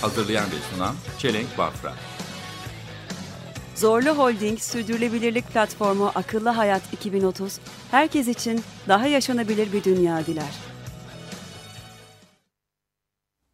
Hazırlayan ve sunan Çelenk Bafra. Zorlu Holding Sürdürülebilirlik Platformu Akıllı Hayat 2030, herkes için daha yaşanabilir bir dünya diler.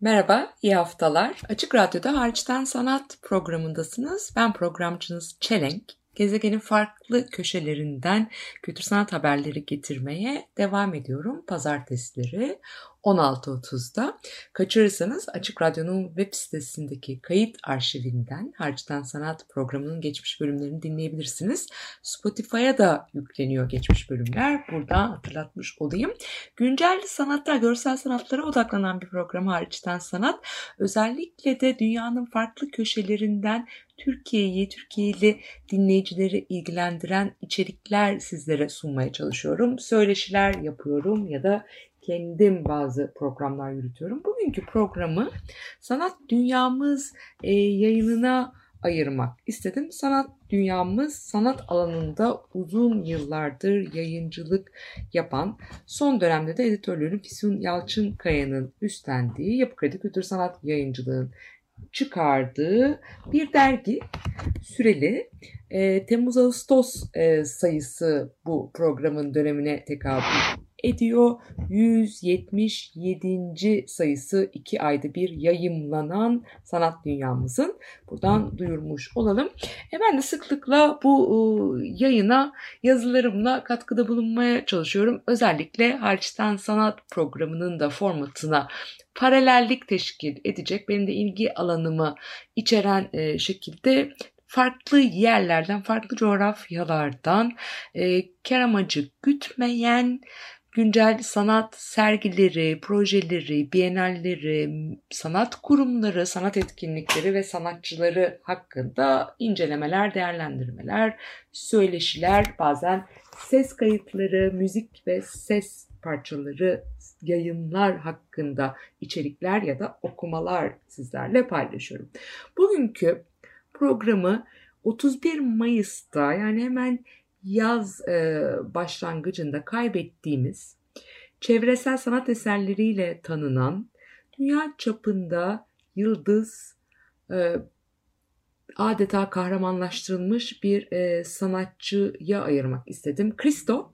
Merhaba, iyi haftalar. Açık Radyo'da Hariçten Sanat programındasınız. Ben programcınız Çelenk. Gezegenin farklı köşelerinden kültür sanat haberleri getirmeye devam ediyorum. Pazartesileri 16.30'da. Kaçırırsanız Açık Radyo'nun web sitesindeki kayıt arşivinden Harçtan Sanat programının geçmiş bölümlerini dinleyebilirsiniz. Spotify'a da yükleniyor geçmiş bölümler. Buradan hatırlatmış olayım. Güncel sanatlar, görsel sanatlara odaklanan bir program Harçtan Sanat. Özellikle de dünyanın farklı köşelerinden Türkiye'yi, Türkiye'li dinleyicileri ilgilendiren içerikler sizlere sunmaya çalışıyorum. Söyleşiler yapıyorum ya da kendim bazı programlar yürütüyorum. Bugünkü programı Sanat Dünyamız e, yayınına ayırmak istedim. Sanat Dünyamız sanat alanında uzun yıllardır yayıncılık yapan, son dönemde de editörlüğünü Füsun Yalçınkaya'nın üstlendiği Yapı Kredi Kültür Sanat Yayıncılığın çıkardığı bir dergi süreli e, Temmuz-Ağustos e, sayısı bu programın dönemine tekabül ediyor. 177. sayısı 2 ayda bir yayımlanan sanat dünyamızın buradan duyurmuş olalım. E ben de sıklıkla bu e, yayına yazılarımla katkıda bulunmaya çalışıyorum. Özellikle Hariçten Sanat programının da formatına paralellik teşkil edecek benim de ilgi alanımı içeren e, şekilde farklı yerlerden, farklı coğrafyalardan e, kar amacı gütmeyen güncel sanat sergileri, projeleri, bienalleri, sanat kurumları, sanat etkinlikleri ve sanatçıları hakkında incelemeler, değerlendirmeler, söyleşiler, bazen ses kayıtları, müzik ve ses parçaları, yayınlar hakkında içerikler ya da okumalar sizlerle paylaşıyorum. Bugünkü programı 31 Mayıs'ta yani hemen yaz e, başlangıcında kaybettiğimiz çevresel sanat eserleriyle tanınan dünya çapında yıldız e, adeta kahramanlaştırılmış bir e, sanatçıya ayırmak istedim. Kristo,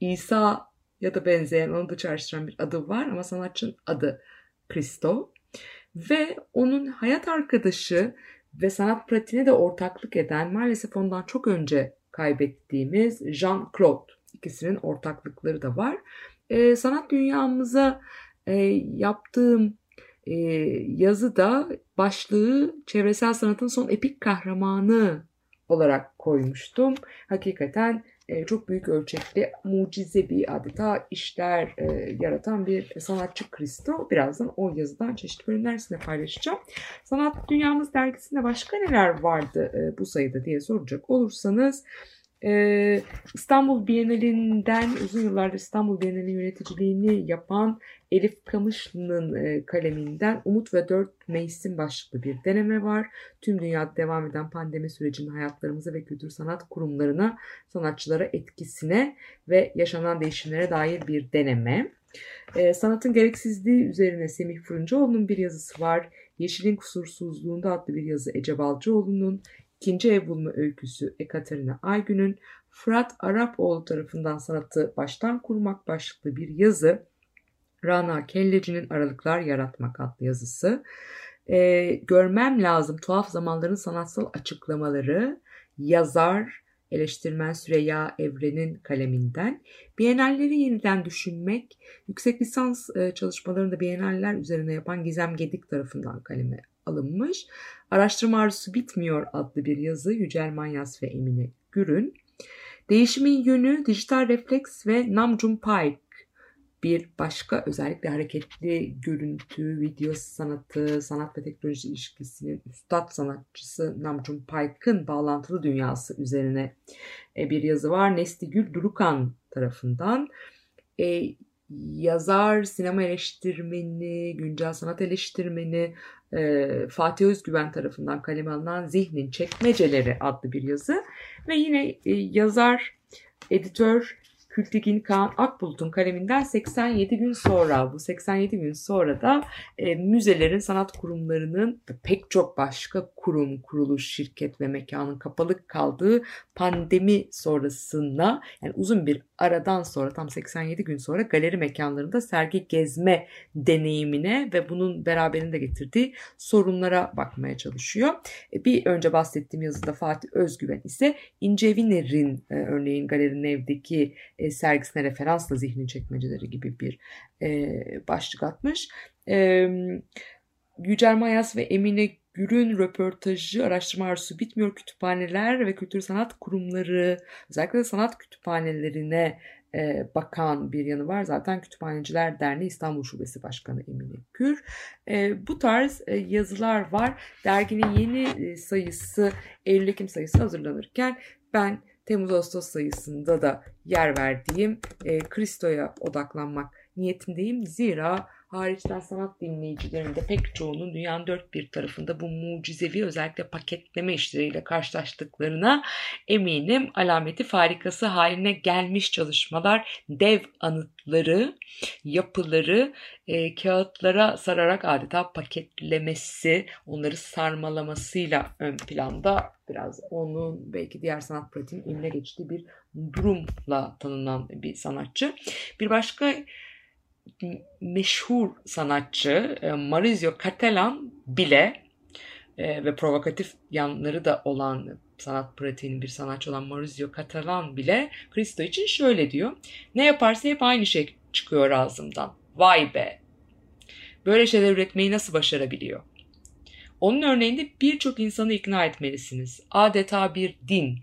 İsa ya da benzeyen onu da çağrıştıran bir adı var ama sanatçının adı Kristo ve onun hayat arkadaşı ve sanat pratiğine de ortaklık eden maalesef ondan çok önce kaybettiğimiz Jean-Claude. İkisinin ortaklıkları da var. E, sanat dünyamıza e, yaptığım e, yazıda başlığı çevresel sanatın son epik kahramanı olarak koymuştum. Hakikaten e, çok büyük ölçekli mucizevi adeta işler e, yaratan bir sanatçı Kristo. Birazdan o yazıdan çeşitli bölümler sizinle paylaşacağım. Sanat Dünyamız dergisinde başka neler vardı e, bu sayıda diye soracak olursanız ee, İstanbul Bienalinden uzun yıllardır İstanbul Bienali yöneticiliğini yapan Elif Kamışlı'nın e, kaleminden Umut ve Dört Mevsim başlıklı bir deneme var. Tüm dünyada devam eden pandemi sürecinin hayatlarımıza ve kültür sanat kurumlarına, sanatçılara etkisine ve yaşanan değişimlere dair bir deneme. Ee, sanatın gereksizliği üzerine Semih Fırıncıoğlu'nun bir yazısı var. Yeşilin Kusursuzluğunda adlı bir yazı Ece Balcıoğlu'nun. İkinci ev bulma öyküsü Ekaterina Aygün'ün Fırat Arapoğlu tarafından sanatı baştan kurmak başlıklı bir yazı Rana Kelleci'nin Aralıklar Yaratmak adlı yazısı. Ee, görmem lazım tuhaf zamanların sanatsal açıklamaları yazar eleştirmen Süreyya Evren'in kaleminden. Bienalleri yeniden düşünmek, yüksek lisans e, çalışmalarını Bienaller üzerine yapan Gizem Gedik tarafından kaleme alınmış. Araştırma Arzusu Bitmiyor adlı bir yazı Yücel Manyas ve Emine Gürün. Değişimin Yönü, Dijital Refleks ve Namjoon Paik Bir başka özellikle hareketli görüntü, video sanatı, sanat ve teknoloji ilişkisinin üstad sanatçısı Namjoon Paik'ın bağlantılı dünyası üzerine e, bir yazı var. Nesligül Durukan tarafından. E, yazar, sinema eleştirmeni, güncel sanat eleştirmeni e, Fatih Özgüven tarafından kaleme alınan Zihnin Çekmeceleri adlı bir yazı. Ve yine e, yazar, editör Kültigin Kaan Akbulut'un kaleminden 87 gün sonra bu 87 gün sonra da e, müzelerin, sanat kurumlarının pek çok başka kurum, kuruluş, şirket ve mekanın kapalı kaldığı pandemi sonrasında yani uzun bir aradan sonra tam 87 gün sonra galeri mekanlarında sergi gezme deneyimine ve bunun beraberinde getirdiği sorunlara bakmaya çalışıyor. E, bir önce bahsettiğim yazıda Fatih Özgüven ise İnce Viner'in e, örneğin galerinin evdeki sergisine referansla zihni çekmeceleri gibi bir e, başlık atmış. E, Yücel Mayas ve Emine Gür'ün röportajı araştırma arzusu bitmiyor kütüphaneler ve kültür sanat kurumları özellikle sanat kütüphanelerine e, bakan bir yanı var. Zaten Kütüphaneciler Derneği İstanbul Şubesi Başkanı Emine Gür. E, bu tarz e, yazılar var. Derginin yeni e, sayısı Eylül-Ekim sayısı hazırlanırken ben Temmuz-Ağustos sayısında da yer verdiğim e, Kristo'ya odaklanmak niyetindeyim. Zira hariçten sanat dinleyicilerinde pek çoğunun dünyanın dört bir tarafında bu mucizevi özellikle paketleme işleriyle karşılaştıklarına eminim alameti farikası haline gelmiş çalışmalar, dev anıtları, yapıları e, kağıtlara sararak adeta paketlemesi, onları sarmalamasıyla ön planda biraz onun belki diğer sanat pratiğinin eline geçtiği bir durumla tanınan bir sanatçı. Bir başka meşhur sanatçı e, Maurizio Cattelan bile e, ve provokatif yanları da olan sanat pratiğinin bir sanatçı olan Maurizio Catalan bile Cristo için şöyle diyor. Ne yaparsa hep aynı şey çıkıyor ağzımdan. Vay be! Böyle şeyler üretmeyi nasıl başarabiliyor? Onun örneğinde birçok insanı ikna etmelisiniz. Adeta bir din.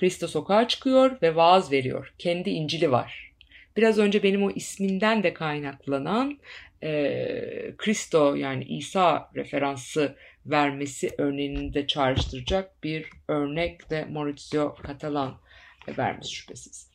Cristo sokağa çıkıyor ve vaaz veriyor. Kendi İncil'i var. Biraz önce benim o isminden de kaynaklanan e, Kristo yani İsa referansı vermesi örneğini de çağrıştıracak bir örnek de Maurizio Catalan vermiş şüphesiz.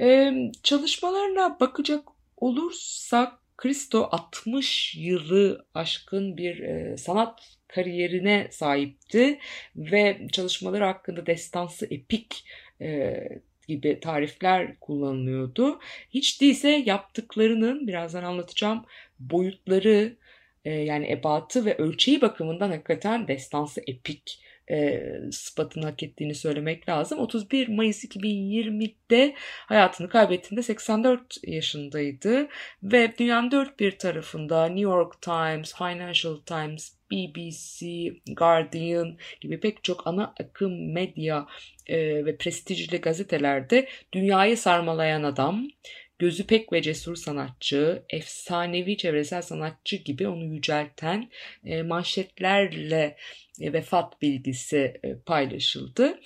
E, çalışmalarına bakacak olursak Kristo 60 yılı aşkın bir e, sanat kariyerine sahipti ve çalışmaları hakkında destansı epik e, gibi tarifler kullanılıyordu. Hiç değilse yaptıklarının birazdan anlatacağım boyutları e, yani ebatı ve ölçeği bakımından hakikaten destansı epik e, sıfatını hak ettiğini söylemek lazım. 31 Mayıs 2020'de hayatını kaybettiğinde 84 yaşındaydı ve dünyanın dört bir tarafında New York Times, Financial Times, BBC, Guardian gibi pek çok ana akım medya e, ve prestijli gazetelerde dünyayı sarmalayan adam, gözü pek ve cesur sanatçı, efsanevi çevresel sanatçı gibi onu yücelten e, manşetlerle e, vefat bilgisi e, paylaşıldı.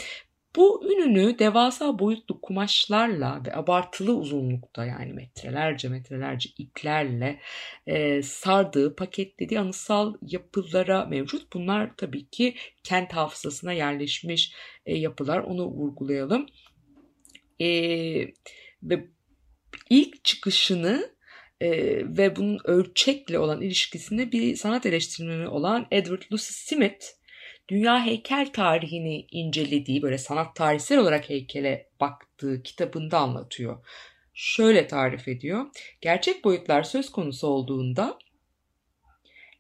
Bu ününü devasa boyutlu kumaşlarla ve abartılı uzunlukta yani metrelerce metrelerce iplerle e, sardığı, paketlediği anısal yapılara mevcut. Bunlar tabii ki kent hafızasına yerleşmiş e, yapılar. Onu vurgulayalım. E, ve ilk çıkışını e, ve bunun ölçekle olan ilişkisini bir sanat eleştirmeni olan Edward Lucy Smith dünya heykel tarihini incelediği böyle sanat tarihsel olarak heykele baktığı kitabında anlatıyor. Şöyle tarif ediyor. Gerçek boyutlar söz konusu olduğunda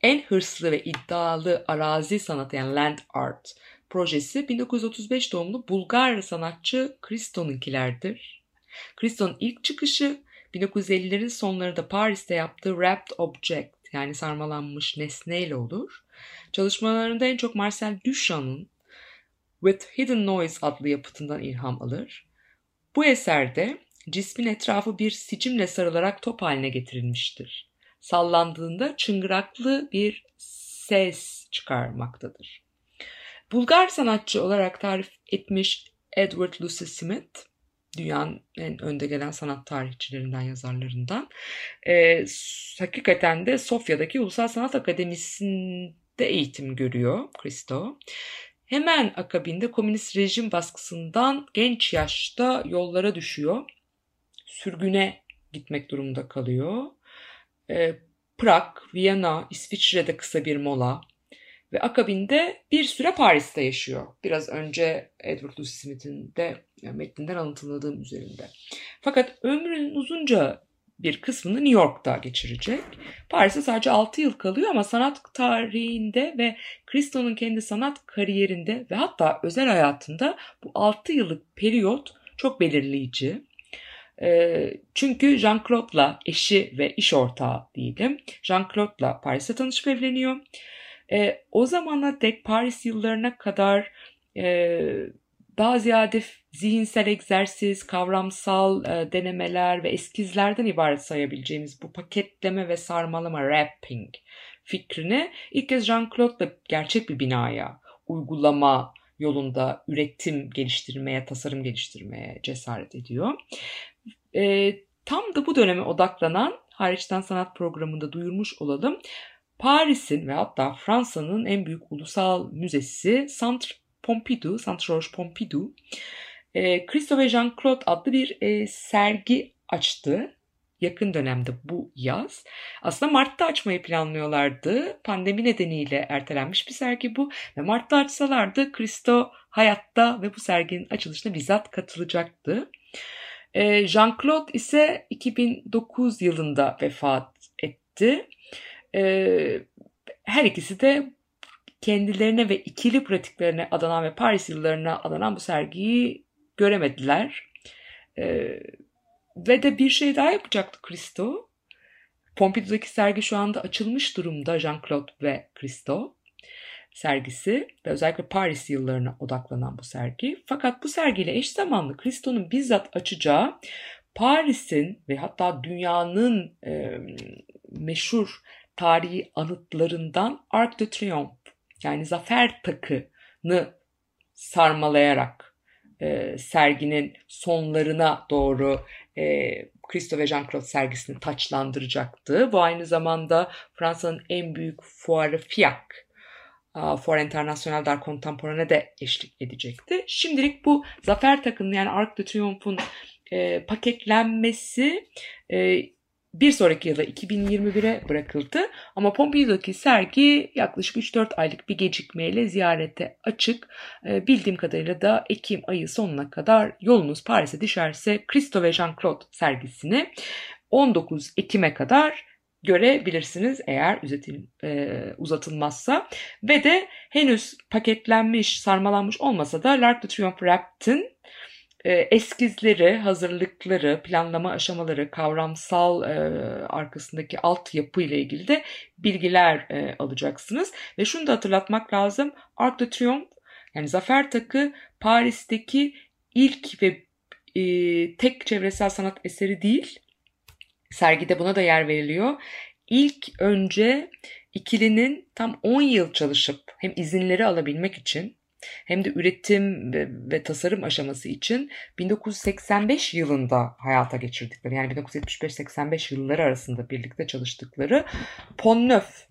en hırslı ve iddialı arazi sanatı yani land art projesi 1935 doğumlu Bulgar sanatçı Christo'nunkilerdir. Christo'nun ilk çıkışı 1950'lerin sonlarında Paris'te yaptığı Wrapped Object yani sarmalanmış nesneyle olur. Çalışmalarında en çok Marcel Duchamp'ın With Hidden Noise adlı yapıtından ilham alır. Bu eserde cismin etrafı bir sicimle sarılarak top haline getirilmiştir. Sallandığında çıngıraklı bir ses çıkarmaktadır. Bulgar sanatçı olarak tarif etmiş Edward Lucy Smith, Dünyanın en önde gelen sanat tarihçilerinden, yazarlarından. E, hakikaten de Sofya'daki Ulusal Sanat Akademisi'nde eğitim görüyor Christo. Hemen akabinde komünist rejim baskısından genç yaşta yollara düşüyor. Sürgüne gitmek durumunda kalıyor. E, Prag, Viyana, İsviçre'de kısa bir mola ve akabinde bir süre Paris'te yaşıyor. Biraz önce Edward Lucy Smith'in de yani metninden alıntıladığım üzerinde. Fakat ömrünün uzunca bir kısmını New York'ta geçirecek. Paris'te sadece 6 yıl kalıyor ama sanat tarihinde ve Christo'nun kendi sanat kariyerinde ve hatta özel hayatında bu 6 yıllık periyot çok belirleyici. Ee, çünkü Jean-Claude'la eşi ve iş ortağı diyelim. Jean-Claude'la Paris'te tanışıp evleniyor. Ee, o zamana dek Paris yıllarına kadar e, daha ziyade zihinsel egzersiz, kavramsal e, denemeler ve eskizlerden ibaret sayabileceğimiz bu paketleme ve sarmalama, wrapping fikrini ilk kez Jean-Claude'la gerçek bir binaya, uygulama yolunda üretim geliştirmeye, tasarım geliştirmeye cesaret ediyor. E, tam da bu döneme odaklanan hariçten sanat programında duyurmuş olalım. Paris'in ve hatta Fransa'nın en büyük ulusal müzesi Centre Pompidou, Centre Georges Pompidou, e, Christo Jean-Claude adlı bir e, sergi açtı yakın dönemde bu yaz. Aslında Mart'ta açmayı planlıyorlardı. Pandemi nedeniyle ertelenmiş bir sergi bu. Ve Mart'ta açsalardı Christo hayatta ve bu serginin açılışına bizzat katılacaktı. E, Jean-Claude ise 2009 yılında vefat etti. E, her ikisi de kendilerine ve ikili pratiklerine adanan ve Paris yıllarına adanan bu sergiyi göremediler. Ee, ve de bir şey daha yapacaktı Christo. Pompidou'daki sergi şu anda açılmış durumda Jean-Claude ve Christo sergisi ve özellikle Paris yıllarına odaklanan bu sergi. Fakat bu sergiyle eş zamanlı Christo'nun bizzat açacağı Paris'in ve hatta dünyanın e, meşhur tarihi anıtlarından Arc de Triomphe yani zafer takını sarmalayarak e, serginin sonlarına doğru e, Christo ve Jean-Claude sergisini taçlandıracaktı. Bu aynı zamanda Fransa'nın en büyük fuarı FIAC, Foire International d'Art Contemporain'e de eşlik edecekti. Şimdilik bu zafer takının yani Arc de Triomphe'un e, paketlenmesi e, bir sonraki yıla 2021'e bırakıldı ama Pompidou'daki sergi yaklaşık 3-4 aylık bir gecikmeyle ziyarete açık. E, bildiğim kadarıyla da Ekim ayı sonuna kadar yolunuz Paris'e düşerse Christo ve Jean-Claude sergisini 19 Ekim'e kadar görebilirsiniz eğer uzatil, e, uzatılmazsa. Ve de henüz paketlenmiş, sarmalanmış olmasa da L'Arc de Triomphe Wrapped'in e, eskizleri, hazırlıkları, planlama aşamaları, kavramsal e, arkasındaki altyapı ile ilgili de bilgiler e, alacaksınız. Ve şunu da hatırlatmak lazım. Arc de Triomphe yani Zafer Takı Paris'teki ilk ve e, tek çevresel sanat eseri değil. Sergide buna da yer veriliyor. İlk önce ikilinin tam 10 yıl çalışıp hem izinleri alabilmek için hem de üretim ve, ve tasarım aşaması için 1985 yılında hayata geçirdikleri yani 1975-85 yılları arasında birlikte çalıştıkları Pont Neuf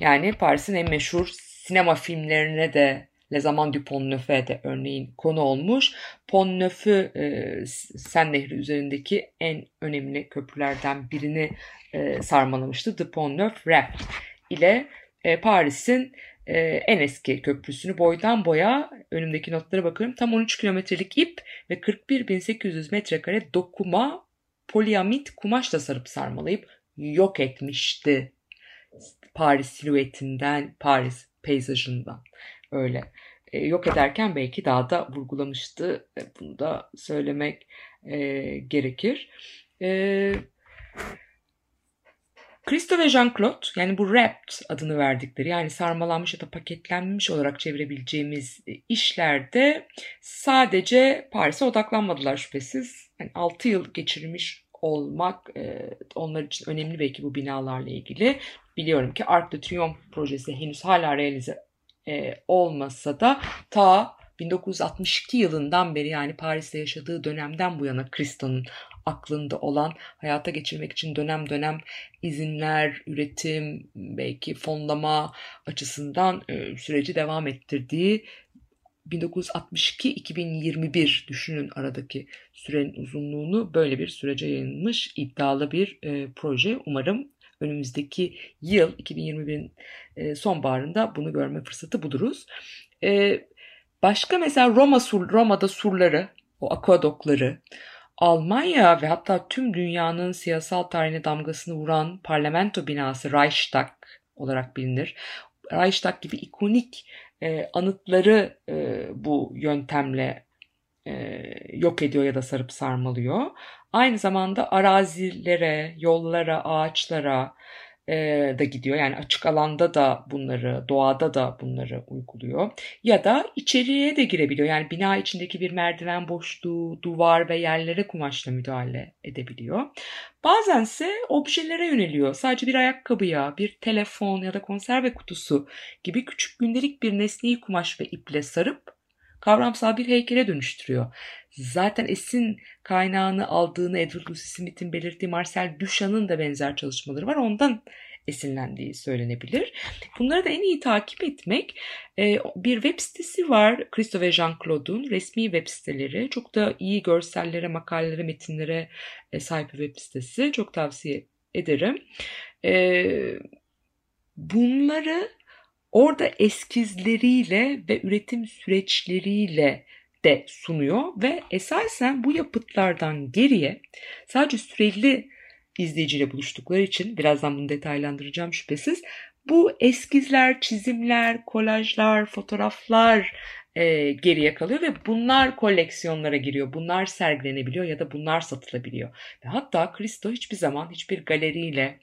yani Paris'in en meşhur sinema filmlerine de Le Zaman du Pont Neuf'e de örneğin konu olmuş. Pont Neuf'ü e, Sen Nehri üzerindeki en önemli köprülerden birini e, sarmalamıştı. The Pont Neuf Rap ile e, Paris'in e, en eski köprüsünü boydan boya önümdeki notlara bakıyorum. Tam 13 kilometrelik ip ve 41.800 metrekare dokuma poliamit kumaşla sarıp sarmalayıp yok etmişti. Paris silüetinden, Paris peyzajından öyle. E, yok ederken belki daha da vurgulamıştı. Bunu da söylemek e, gerekir. E, Christo ve Jean-Claude yani bu wrapped adını verdikleri yani sarmalanmış ya da paketlenmiş olarak çevirebileceğimiz işlerde sadece Paris'e odaklanmadılar şüphesiz. Yani 6 yıl geçirmiş olmak e, onlar için önemli belki bu binalarla ilgili. Biliyorum ki Arc de Triomphe projesi henüz hala realize e, olmasa da ta 1962 yılından beri yani Paris'te yaşadığı dönemden bu yana Christo'nun aklında olan hayata geçirmek için dönem dönem izinler, üretim, belki fonlama açısından e, süreci devam ettirdiği 1962-2021 düşünün aradaki sürenin uzunluğunu böyle bir sürece yayılmış iddialı bir e, proje. Umarım önümüzdeki yıl 2021'in e, sonbaharında bunu görme fırsatı buluruz. E, başka mesela Roma sur, Roma'da surları, o akvadokları, Almanya ve hatta tüm dünyanın siyasal tarihine damgasını vuran parlamento binası Reichstag olarak bilinir. Reichstag gibi ikonik e, anıtları e, bu yöntemle e, yok ediyor ya da sarıp sarmalıyor. Aynı zamanda arazilere, yollara, ağaçlara e, da gidiyor. Yani açık alanda da bunları, doğada da bunları uyguluyor. Ya da içeriye de girebiliyor. Yani bina içindeki bir merdiven boşluğu, duvar ve yerlere kumaşla müdahale edebiliyor. Bazense objelere yöneliyor. Sadece bir ayakkabıya, bir telefon ya da konserve kutusu gibi küçük gündelik bir nesneyi kumaş ve iple sarıp kavramsal bir heykele dönüştürüyor. Zaten esin kaynağını aldığını Edward Lucy Smith'in belirttiği Marcel Duchamp'ın da benzer çalışmaları var. Ondan esinlendiği söylenebilir. Bunları da en iyi takip etmek e, bir web sitesi var. Christo ve Jean-Claude'un resmi web siteleri. Çok da iyi görsellere, makalelere, metinlere e, sahip bir web sitesi. Çok tavsiye ederim. E, bunları orada eskizleriyle ve üretim süreçleriyle de sunuyor ve esasen bu yapıtlardan geriye sadece süreli izleyiciyle buluştukları için birazdan bunu detaylandıracağım şüphesiz bu eskizler, çizimler, kolajlar, fotoğraflar e, geriye kalıyor ve bunlar koleksiyonlara giriyor. Bunlar sergilenebiliyor ya da bunlar satılabiliyor. Ve hatta Kristo hiçbir zaman hiçbir galeriyle,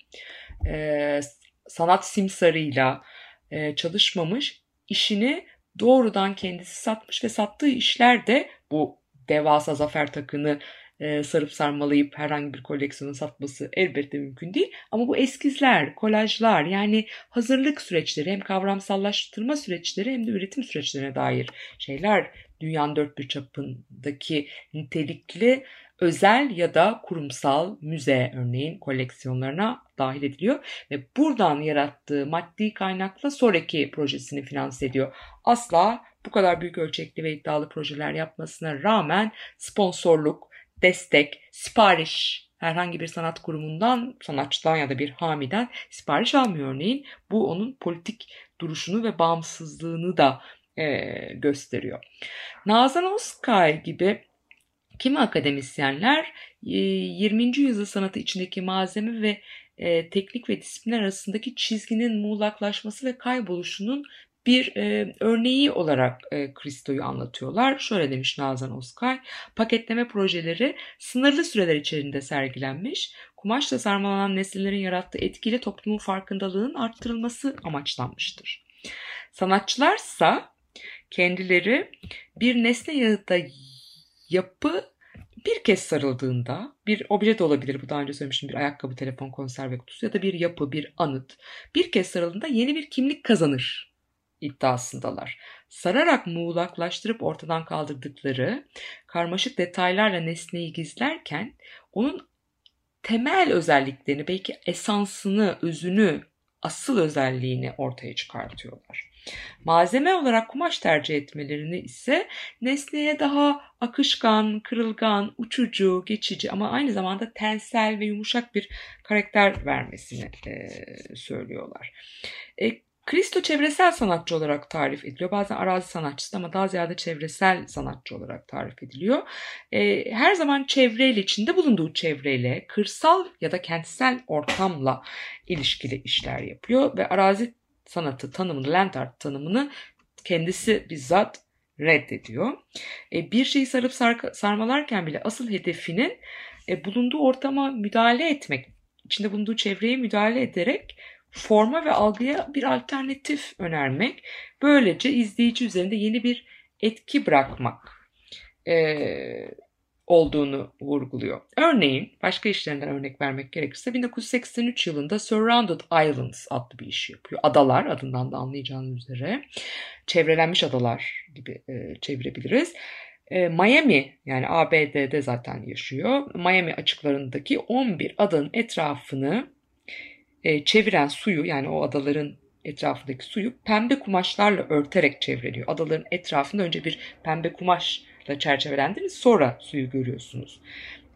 e, sanat simsarıyla e, çalışmamış. işini doğrudan kendisi satmış ve sattığı işler de bu devasa zafer takını e, sarıp sarmalayıp herhangi bir koleksiyonu satması elbette mümkün değil. Ama bu eskizler, kolajlar yani hazırlık süreçleri hem kavramsallaştırma süreçleri hem de üretim süreçlerine dair şeyler dünyanın dört bir çapındaki nitelikli özel ya da kurumsal müze örneğin koleksiyonlarına dahil ediliyor ve buradan yarattığı maddi kaynakla sonraki projesini finanse ediyor. Asla bu kadar büyük ölçekli ve iddialı projeler yapmasına rağmen sponsorluk, destek, sipariş herhangi bir sanat kurumundan, sanatçıdan ya da bir hamiden sipariş almıyor örneğin. Bu onun politik duruşunu ve bağımsızlığını da e, gösteriyor. Nazan Oskay gibi kimi akademisyenler 20. yüzyıl sanatı içindeki malzeme ve teknik ve disiplinler arasındaki çizginin muğlaklaşması ve kayboluşunun bir e, örneği olarak e, Kristo'yu anlatıyorlar. Şöyle demiş Nazan Oskay, paketleme projeleri sınırlı süreler içerisinde sergilenmiş, kumaşla sarmalanan nesnelerin yarattığı etkiyle toplumun farkındalığının arttırılması amaçlanmıştır. Sanatçılarsa kendileri bir nesne yağıda yapı bir kez sarıldığında bir obje de olabilir bu daha önce söylemiştim bir ayakkabı, telefon, konserve kutusu ya da bir yapı, bir anıt bir kez sarıldığında yeni bir kimlik kazanır iddiasındalar. Sararak muğlaklaştırıp ortadan kaldırdıkları karmaşık detaylarla nesneyi gizlerken onun temel özelliklerini belki esansını, özünü, asıl özelliğini ortaya çıkartıyorlar. Malzeme olarak kumaş tercih etmelerini ise nesneye daha akışkan, kırılgan, uçucu, geçici ama aynı zamanda tensel ve yumuşak bir karakter vermesini e, söylüyorlar. E, Kristo çevresel sanatçı olarak tarif ediliyor. Bazen arazi sanatçısı ama daha ziyade çevresel sanatçı olarak tarif ediliyor. E, her zaman çevreyle, içinde bulunduğu çevreyle, kırsal ya da kentsel ortamla ilişkili işler yapıyor ve arazi sanatı tanımını, land art tanımını kendisi bizzat reddediyor. E, bir şeyi sarıp sar- sarmalarken bile asıl hedefinin e, bulunduğu ortama müdahale etmek, içinde bulunduğu çevreye müdahale ederek forma ve algıya bir alternatif önermek. Böylece izleyici üzerinde yeni bir etki bırakmak e, olduğunu vurguluyor. Örneğin başka işlerinden örnek vermek gerekirse 1983 yılında Surrounded Islands adlı bir iş yapıyor. Adalar adından da anlayacağınız üzere. çevrelenmiş adalar gibi e, çevirebiliriz. E, Miami yani ABD'de zaten yaşıyor. Miami açıklarındaki 11 adanın etrafını e, çeviren suyu yani o adaların etrafındaki suyu pembe kumaşlarla örterek çevreliyor. Adaların etrafında önce bir pembe kumaşla çerçevelendiniz sonra suyu görüyorsunuz.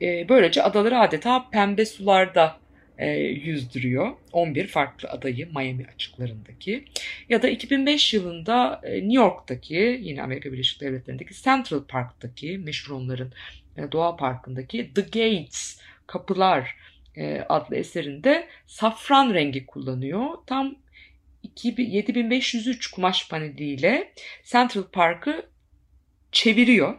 E, böylece adaları adeta pembe sularda e, yüzdürüyor. 11 farklı adayı Miami açıklarındaki. Ya da 2005 yılında e, New York'taki yine Amerika Birleşik Devletleri'ndeki Central Park'taki meşhur onların e, doğa parkındaki The Gates Kapılar e, adlı eserinde safran rengi kullanıyor. Tam 7503 kumaş paneliyle Central Park'ı çeviriyor.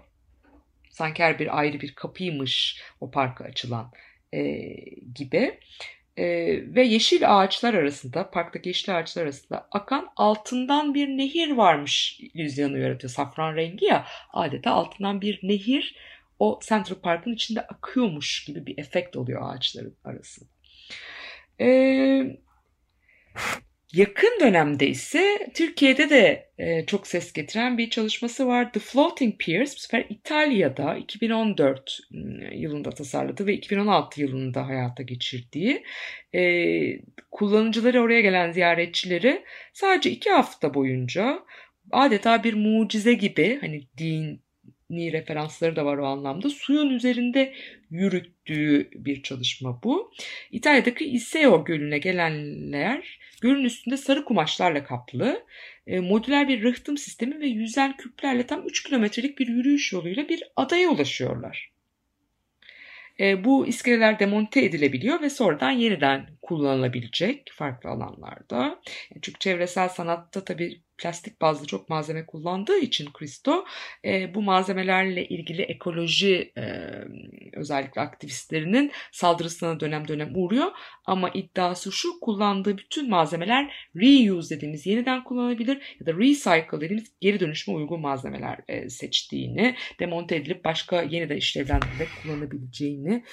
Sanki her bir ayrı bir kapıymış o parka açılan e, gibi. E, ve yeşil ağaçlar arasında, parktaki yeşil ağaçlar arasında akan altından bir nehir varmış illüzyonu yaratıyor. Safran rengi ya adeta altından bir nehir o Central Park'ın içinde akıyormuş gibi bir efekt oluyor ağaçların arasında. Ee, yakın dönemde ise Türkiye'de de e, çok ses getiren bir çalışması var. The Floating Piers bu sefer İtalya'da 2014 yılında tasarladı ve 2016 yılında hayata geçirdiği e, kullanıcıları oraya gelen ziyaretçileri sadece iki hafta boyunca adeta bir mucize gibi hani din referansları da var o anlamda. Suyun üzerinde yürüttüğü bir çalışma bu. İtalya'daki Iseo Gölü'ne gelenler gölün üstünde sarı kumaşlarla kaplı e, modüler bir rıhtım sistemi ve yüzen küplerle tam 3 kilometrelik bir yürüyüş yoluyla bir adaya ulaşıyorlar. E, bu iskeleler demonte edilebiliyor ve sonradan yeniden kullanılabilecek farklı alanlarda. Çünkü çevresel sanatta tabii plastik bazlı çok malzeme kullandığı için Kristo e, bu malzemelerle ilgili ekoloji e, özellikle aktivistlerinin saldırısına dönem dönem uğruyor. Ama iddiası şu kullandığı bütün malzemeler reuse dediğimiz yeniden kullanılabilir ya da recycle dediğimiz geri dönüşüme uygun malzemeler e, seçtiğini, demonte edilip başka yeniden işlevlendirilerek kullanabileceğini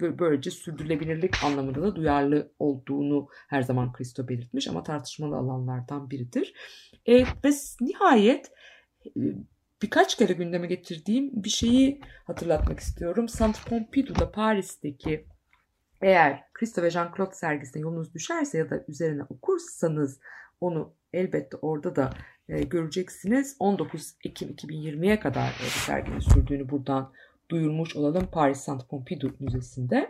böylece sürdürülebilirlik anlamında da duyarlı olduğunu her zaman Kristo belirtmiş ama tartışmalı alanlardan biridir. E, ve nihayet birkaç kere gündeme getirdiğim bir şeyi hatırlatmak istiyorum. Centre Pompidou'da Paris'teki eğer Kristo ve Jean-Claude sergisine yolunuz düşerse ya da üzerine okursanız onu elbette orada da göreceksiniz. 19 Ekim 2020'ye kadar e, serginin sürdüğünü buradan duyurmuş olalım Paris Saint Pompidou Müzesi'nde.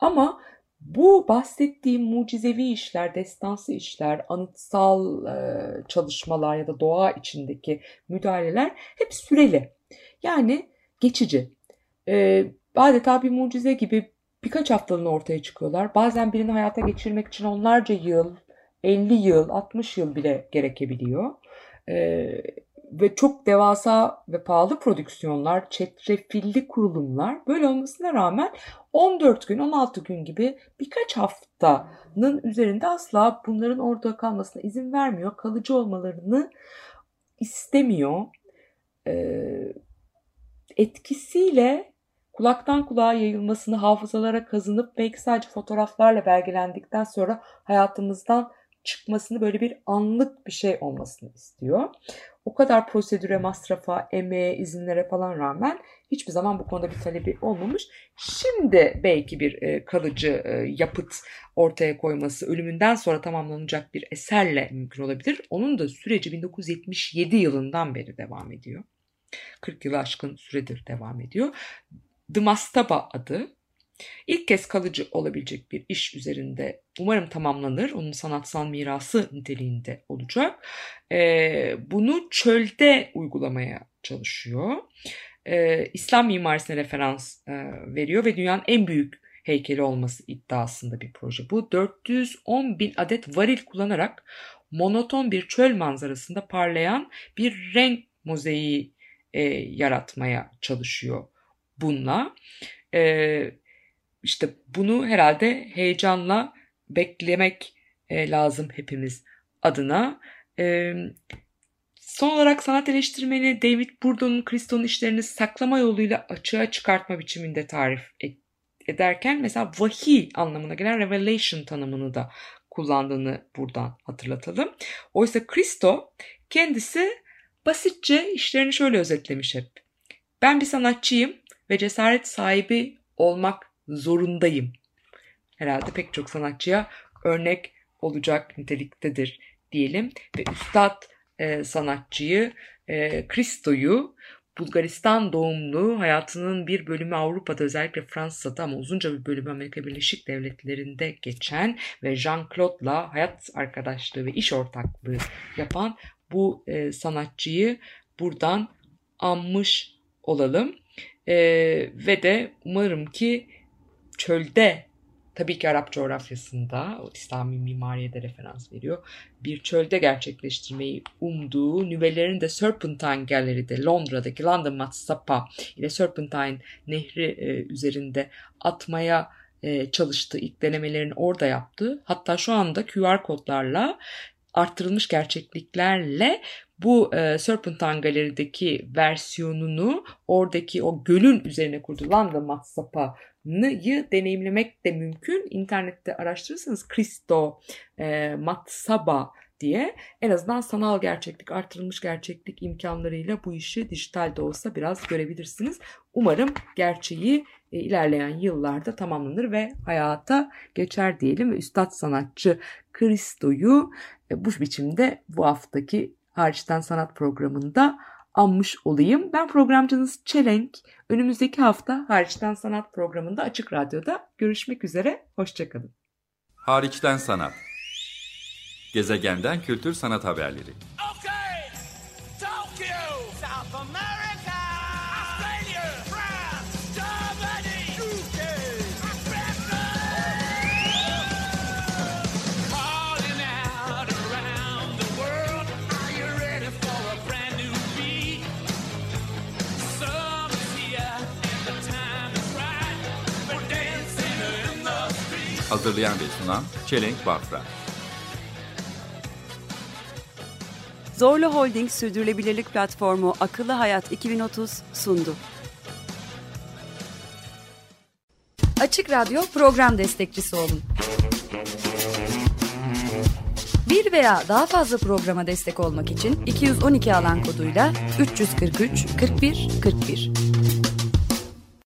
Ama bu bahsettiğim mucizevi işler, destansı işler, anıtsal e, çalışmalar ya da doğa içindeki müdahaleler hep süreli. Yani geçici. E, adeta bir mucize gibi birkaç haftalığına ortaya çıkıyorlar. Bazen birini hayata geçirmek için onlarca yıl, 50 yıl, 60 yıl bile gerekebiliyor. E, ve çok devasa ve pahalı prodüksiyonlar, çetrefilli kurulumlar böyle olmasına rağmen 14 gün, 16 gün gibi birkaç haftanın üzerinde asla bunların orada kalmasına izin vermiyor. Kalıcı olmalarını istemiyor. Ee, etkisiyle kulaktan kulağa yayılmasını hafızalara kazınıp belki sadece fotoğraflarla belgelendikten sonra hayatımızdan çıkmasını böyle bir anlık bir şey olmasını istiyor o kadar prosedüre, masrafa, emeğe, izinlere falan rağmen hiçbir zaman bu konuda bir talebi olmamış. Şimdi belki bir e, kalıcı e, yapıt ortaya koyması ölümünden sonra tamamlanacak bir eserle mümkün olabilir. Onun da süreci 1977 yılından beri devam ediyor. 40 yılı aşkın süredir devam ediyor. The Mastaba adı İlk kez kalıcı olabilecek bir iş üzerinde umarım tamamlanır. Onun sanatsal mirası niteliğinde olacak. Ee, bunu çölde uygulamaya çalışıyor. Ee, İslam mimarisine referans e, veriyor ve dünyanın en büyük heykeli olması iddiasında bir proje. Bu 410 bin adet varil kullanarak monoton bir çöl manzarasında parlayan bir renk mozaiği e, yaratmaya çalışıyor bununla. E, işte bunu herhalde heyecanla beklemek e, lazım hepimiz adına. E, son olarak sanat eleştirmeni David Bourdieu'nun Christo'nun işlerini saklama yoluyla açığa çıkartma biçiminde tarif et, ederken mesela vahiy anlamına gelen revelation tanımını da kullandığını buradan hatırlatalım. Oysa Christo Kendisi basitçe işlerini şöyle özetlemiş hep. Ben bir sanatçıyım ve cesaret sahibi olmak zorundayım. Herhalde pek çok sanatçıya örnek olacak niteliktedir diyelim. Ve üstad e, sanatçıyı e, Christo'yu Bulgaristan doğumlu hayatının bir bölümü Avrupa'da özellikle Fransa'da ama uzunca bir bölümü Amerika Birleşik Devletleri'nde geçen ve Jean-Claude'la hayat arkadaşlığı ve iş ortaklığı yapan bu e, sanatçıyı buradan anmış olalım. E, ve de umarım ki çölde tabii ki Arap coğrafyasında o İslami mimariye de referans veriyor. Bir çölde gerçekleştirmeyi umduğu nüvelerin de Serpentine Gallery'de Londra'daki London Matsapa ile Serpentine Nehri e, üzerinde atmaya e, çalıştığı ilk denemelerini orada yaptı. Hatta şu anda QR kodlarla arttırılmış gerçekliklerle bu e, Serpentine Gallery'deki versiyonunu oradaki o gölün üzerine kurdu. London Matsapa'yı deneyimlemek de mümkün. İnternette araştırırsanız Cristo e, Matsaba diye en azından sanal gerçeklik, artırılmış gerçeklik imkanlarıyla bu işi dijital de olsa biraz görebilirsiniz. Umarım gerçeği e, ilerleyen yıllarda tamamlanır ve hayata geçer diyelim. Üstad sanatçı Cristo'yu e, bu biçimde bu haftaki hariçten sanat programında anmış olayım. Ben programcınız Çelenk. Önümüzdeki hafta hariçten sanat programında Açık Radyo'da görüşmek üzere. Hoşçakalın. Hariçten sanat. Gezegenden kültür sanat haberleri. Okay, Hazırlayan ve sunan Çelenk Bafra. Zorlu Holding Sürdürülebilirlik Platformu Akıllı Hayat 2030 sundu. Açık Radyo program destekçisi olun. Bir veya daha fazla programa destek olmak için 212 alan koduyla 343 41 41